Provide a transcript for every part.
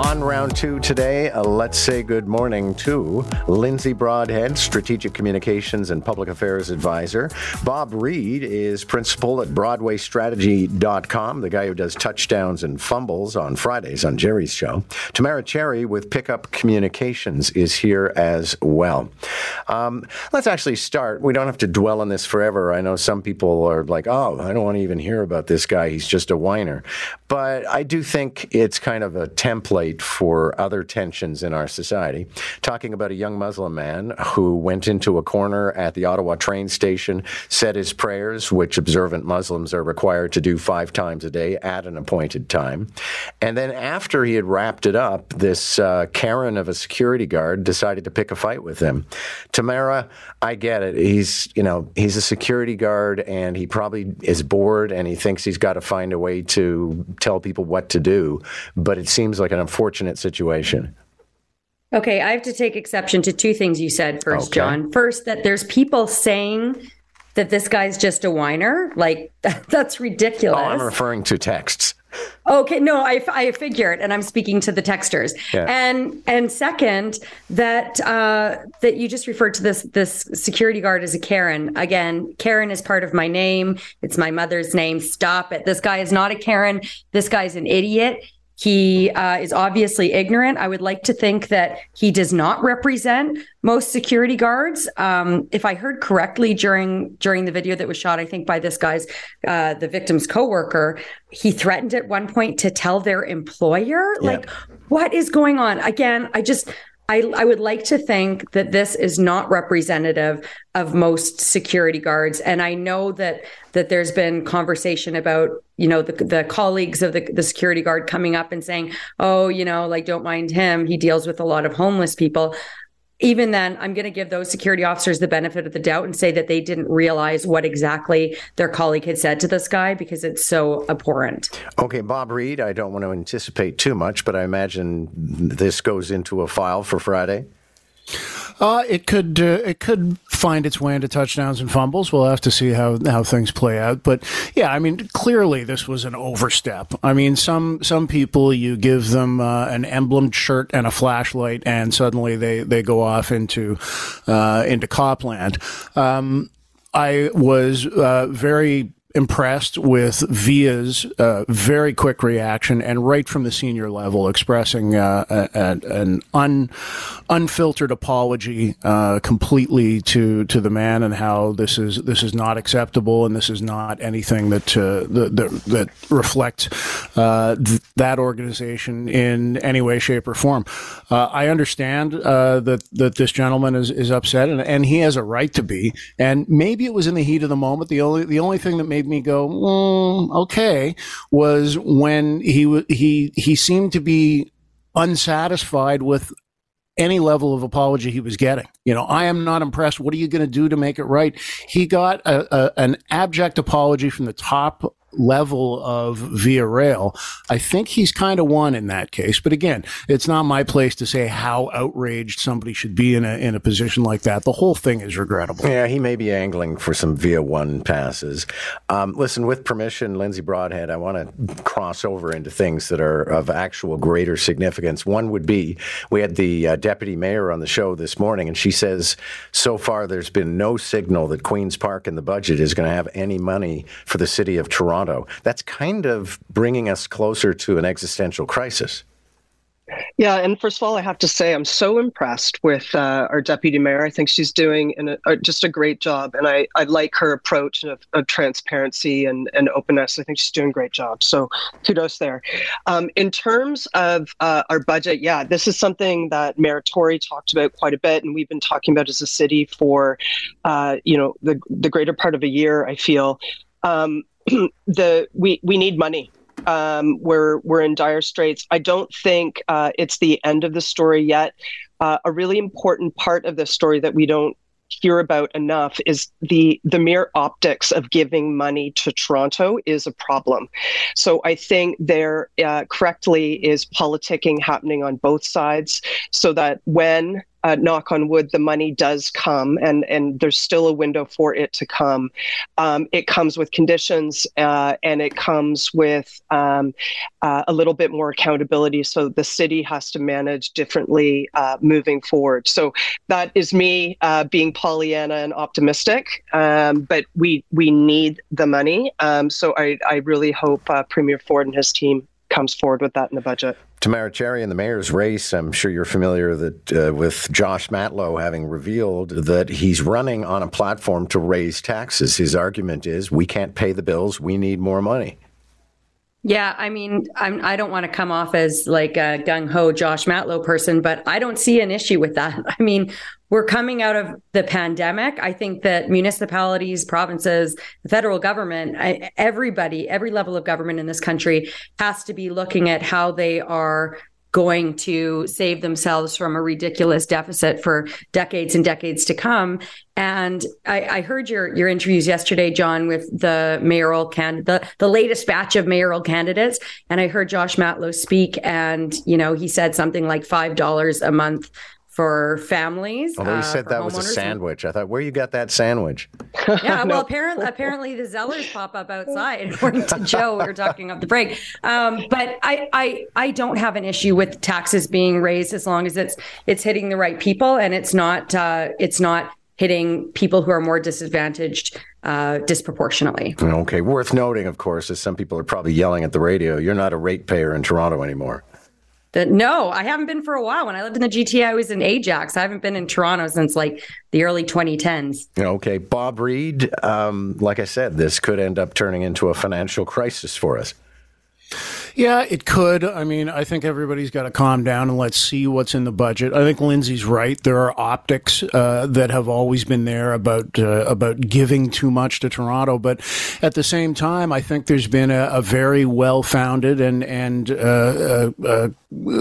On round two today, uh, let's say good morning to Lindsay Broadhead, Strategic Communications and Public Affairs Advisor. Bob Reid is principal at BroadwayStrategy.com, the guy who does touchdowns and fumbles on Fridays on Jerry's show. Tamara Cherry with Pickup Communications is here as well. Um, let's actually start. We don't have to dwell on this forever. I know some people are like, oh, I don't want to even hear about this guy. He's just a whiner. But I do think it's kind of a template for other tensions in our society. Talking about a young Muslim man who went into a corner at the Ottawa train station, said his prayers, which observant Muslims are required to do five times a day at an appointed time. And then after he had wrapped it up, this uh, Karen of a security guard decided to pick a fight with him. Tamara, I get it. He's, you know, he's a security guard and he probably is bored and he thinks he's got to find a way to tell people what to do. But it seems like an unfortunate situation. Okay, I have to take exception to two things you said first, Okay. John. First, that there's people saying that this guy's just a whiner. Like, that's Oh, ridiculous. I'm referring to texts. Okay, no, I, I figured, and I'm speaking to the texters. Yeah. And and second, that uh, that you just referred to this this security guard as a Karen. Again, Karen is part of my name. It's my mother's name. Stop it. This guy is not a Karen. This guy's an idiot. He uh, is obviously ignorant. I would like to think that he does not represent most security guards. Um, if I heard correctly during during the video that was shot, I think by this guy's uh, the victim's coworker, he threatened at one point to tell their employer. Like, what is going on? Again, I just. I, I would like to think that this is not representative of most security guards, and I know that that there's been conversation about you know the the colleagues of the the security guard coming up and saying, oh, you know, like don't mind him, he deals with a lot of homeless people even then, I'm going to give those security officers the benefit of the doubt and say that they didn't realize what exactly their colleague had said to this guy because it's so abhorrent. Okay, Bob Reid, I don't want to anticipate too much, but I imagine this goes into a file for Friday. Uh, it could uh, it could find its way into touchdowns and fumbles. We'll have to see how, how things play out. But yeah, I mean, clearly this was an overstep. I mean, some some people you give them uh, an emblem shirt and a flashlight, and suddenly they, they go off into uh, into copland. Um, I was uh, very impressed with Via's uh, very quick reaction and right from the senior level expressing uh, a, a, an un, unfiltered apology uh, completely to to the man and how this is this is not acceptable and this is not anything that uh, that, that reflects uh, th- that organization in any way, shape, or form. Uh, I understand that that this gentleman is, is upset and, and he has a right to be. And maybe it was in the heat of the moment. The only the only thing that made me go mm, okay was when he he he seemed to be unsatisfied with any level of apology he was getting. You know, I am not impressed. What are you going to do to make it right? He got a, a, an abject apology from the top level of VIA Rail. I think he's kind of won in that case. But again, it's not my place to say how outraged somebody should be in a in a position like that. The whole thing is regrettable. Yeah, he may be angling for some via one passes. Um, listen, with permission, Lindsay Broadhead, I want to cross over into things that are of actual greater significance. One would be we had the uh, deputy mayor on the show this morning, and she says so far there's been no signal that Queen's Park in the budget is going to have any money for the city of Toronto. That's kind of bringing us closer to an existential crisis. Yeah, and first of all, I have to say I'm so impressed with uh, our deputy mayor. I think she's doing an, uh, just a great job, and I, I like her approach of, of transparency and, and openness. I think she's doing a great job. So kudos there. Um, in terms of uh, our budget, yeah, this is something that Mayor Tory talked about quite a bit, and we've been talking about as a city for, uh, you know, the the greater part of a year. I feel um, the we we need money um, we're we're in dire straits. I don't think uh, it's the end of the story yet. Uh, a really important part of the story that we don't hear about enough is the the mere optics of giving money to Toronto is a problem. So I think there uh, correctly is politicking happening on both sides, so that when uh, knock on wood, the money does come, and and there's still a window for it to come. Um, it comes with conditions, uh, and it comes with um, uh, a little bit more accountability. So the city has to manage differently uh, moving forward. So that is me uh, being Pollyanna and optimistic, um, but we we need the money. Um, so I I really hope uh, Premier Ford and his team comes forward with that in the budget. Tamara Cherry in the mayor's race, I'm sure you're familiar that uh, with Josh Matlow having revealed that he's running on a platform to raise taxes. His argument is we can't pay the bills, we need more money. Yeah, I mean, I'm, I don't want to come off as like a gung ho Josh Matlow person, but I don't see an issue with that. I mean, we're coming out of the pandemic. I think that municipalities, provinces, the federal government, I, everybody, every level of government in this country has to be looking at how they are going to save themselves from a ridiculous deficit for decades and decades to come. And I, I heard your your interviews yesterday, John, with the mayoral can the, the latest batch of mayoral candidates. And I heard Josh Matlow speak, and you know, he said something like five dollars a month for families. Although he uh, said that was a sandwich. I thought, where you got that sandwich? Yeah, well, apparently, apparently the Zellers pop up outside. According to Joe, we were talking off the break. Um, but I, I, I don't have an issue with taxes being raised as long as it's it's hitting the right people and it's not uh, it's not hitting people who are more disadvantaged uh, disproportionately. Okay, worth noting, of course, is some people are probably yelling at the radio, you're not a ratepayer in Toronto anymore. The, no, I haven't been for a while. When I lived in the GTA, I was in Ajax. I haven't been in Toronto since like the early 2010s. Okay, Bob Reid. Um, like I said, this could end up turning into a financial crisis for us. Yeah, it could. I mean, I think everybody's got to calm down and let's see what's in the budget. I think Lindsay's right. There are optics uh, that have always been there about uh, about giving too much to Toronto, but at the same time, I think there's been a, a very well founded and and uh, uh, uh,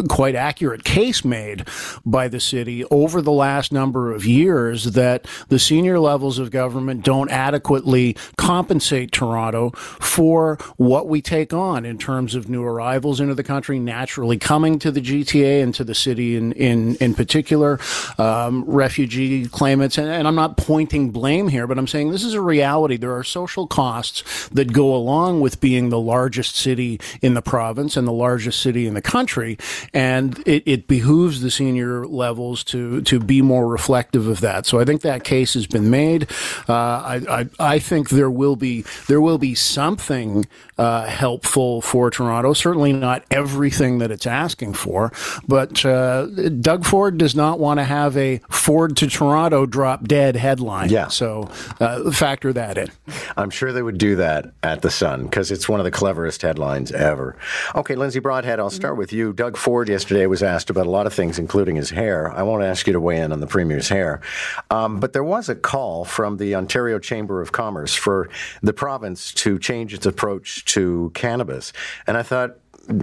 quite accurate case made by the city over the last number of years that the senior levels of government don't adequately compensate Toronto for what we take on in terms of new arrivals into the country naturally coming to the GTA and to the city in in, in particular, um, refugee claimants. And, and I'm not pointing blame here, but I'm saying this is a reality. There are social costs that go along with being the largest city in the province and the largest city in the country and it, it behooves the senior levels to to be more reflective of that. So I think that case has been made. Uh, I, I, I think there will be there will be something uh, helpful for Toronto. Certainly not everything that it's asking for, but uh, Doug Ford does not want to have a Ford to Toronto drop dead headline. Yeah. So uh, factor that in. I'm sure they would do that at the Sun because it's one of the cleverest headlines ever. Okay, Lindsay Broadhead, I'll start with you. Doug Ford yesterday was asked about a lot of things, including his hair. I won't ask you to weigh in on the Premier's hair. Um, but there was a call from the Ontario Chamber of Commerce for the province to change its approach to cannabis. And I thought,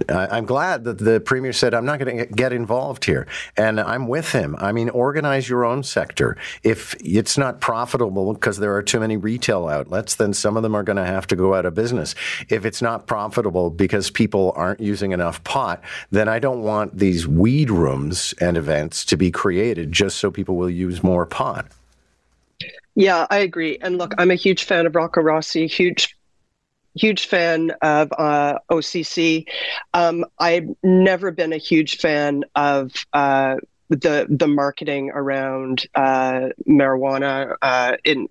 I'm glad that the premier said, I'm not going to get involved here. And I'm with him. I mean, organize your own sector. If it's not profitable because there are too many retail outlets, then some of them are going to have to go out of business. If it's not profitable because people aren't using enough pot, then I don't want these weed rooms and events to be created just so people will use more pot. Yeah, I agree. And look, I'm a huge fan of Rocco Rossi, huge huge fan of uh, OCC. Um, I've never been a huge fan of uh, the the marketing around uh, marijuana uh, in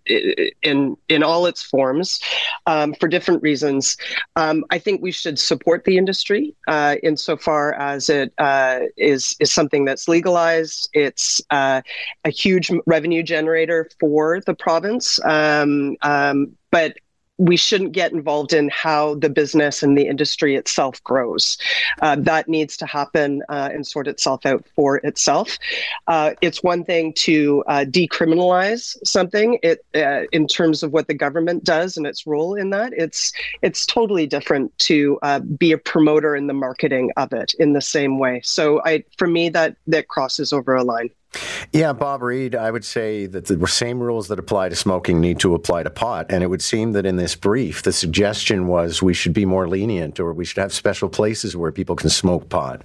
in in all its forms um, for different reasons. Um, I think we should support the industry uh, insofar as it uh, is is something that's legalized. It's a huge revenue generator for the province. Um, um but we shouldn't get involved in how the business and the industry itself grows. Uh, that needs to happen uh, and sort itself out for itself. Uh, it's one thing to uh, decriminalize something it, uh, in terms of what the government does and its role in that. It's it's totally different to uh, be a promoter in the marketing of it in the same way. So I, for me, that that crosses over a line. Yeah, Bob Reid, I would say that the same rules that apply to smoking need to apply to pot. And it would seem that in this brief, the suggestion was we should be more lenient or we should have special places where people can smoke pot.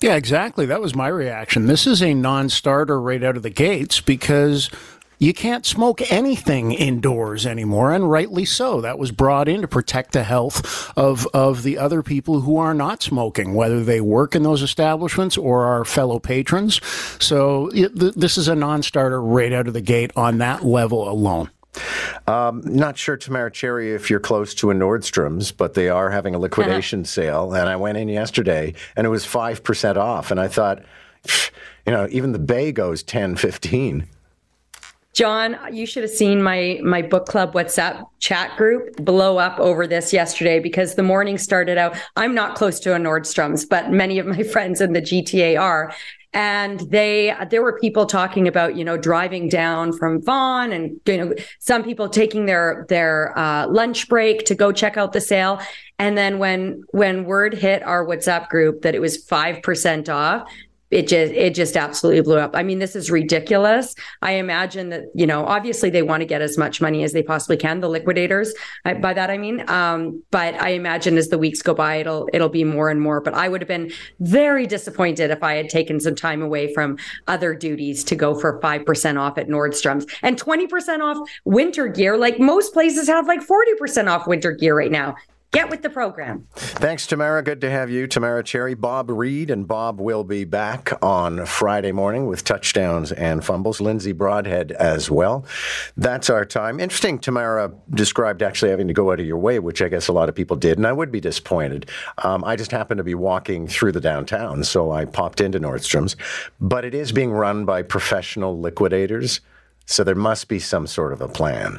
Yeah, exactly. That was my reaction. This is a non starter right out of the gates because you can't smoke anything indoors anymore, and rightly so. That was brought in to protect the health of, of the other people who are not smoking, whether they work in those establishments or our fellow patrons. So it, th- this is a non starter right out of the gate on that level alone. Um, not sure, Tamara Cherry, if you're close to a Nordstrom's, but they are having a liquidation sale. And I went in yesterday and it was 5% off. And I thought, you know, even the Bay goes 10, 15. John, you should have seen my my book club WhatsApp chat group blow up over this yesterday because the morning started out. I'm not close to a Nordstrom's, but many of my friends in the GTA are, and they there were people talking about you know driving down from Vaughan and you know some people taking their their uh, lunch break to go check out the sale and then when when word hit our WhatsApp group that it was 5% off it just it just absolutely blew up. I mean, this is ridiculous. I imagine that you know, obviously they want to get as much money as they possibly can. The liquidators, I, by that I mean, um, but I imagine as the weeks go by, it'll it'll be more and more. But I would have been very disappointed if I had taken some time away from other duties to go for five percent off at Nordstrom's and twenty percent off winter gear. Like most places have like forty percent off winter gear right now. Get with the program. Thanks, Tamara. Good to have you, Tamara Cherry. Bob Reid and Bob will be back on Friday morning with touchdowns and fumbles. Lindsay Broadhead as well. That's our time. Interesting, Tamara described actually having to go out of your way, which I guess a lot of people did, and I would be disappointed. Um, I just happened to be walking through the downtown, so I popped into Nordstrom's. But it is being run by professional liquidators, so there must be some sort of a plan.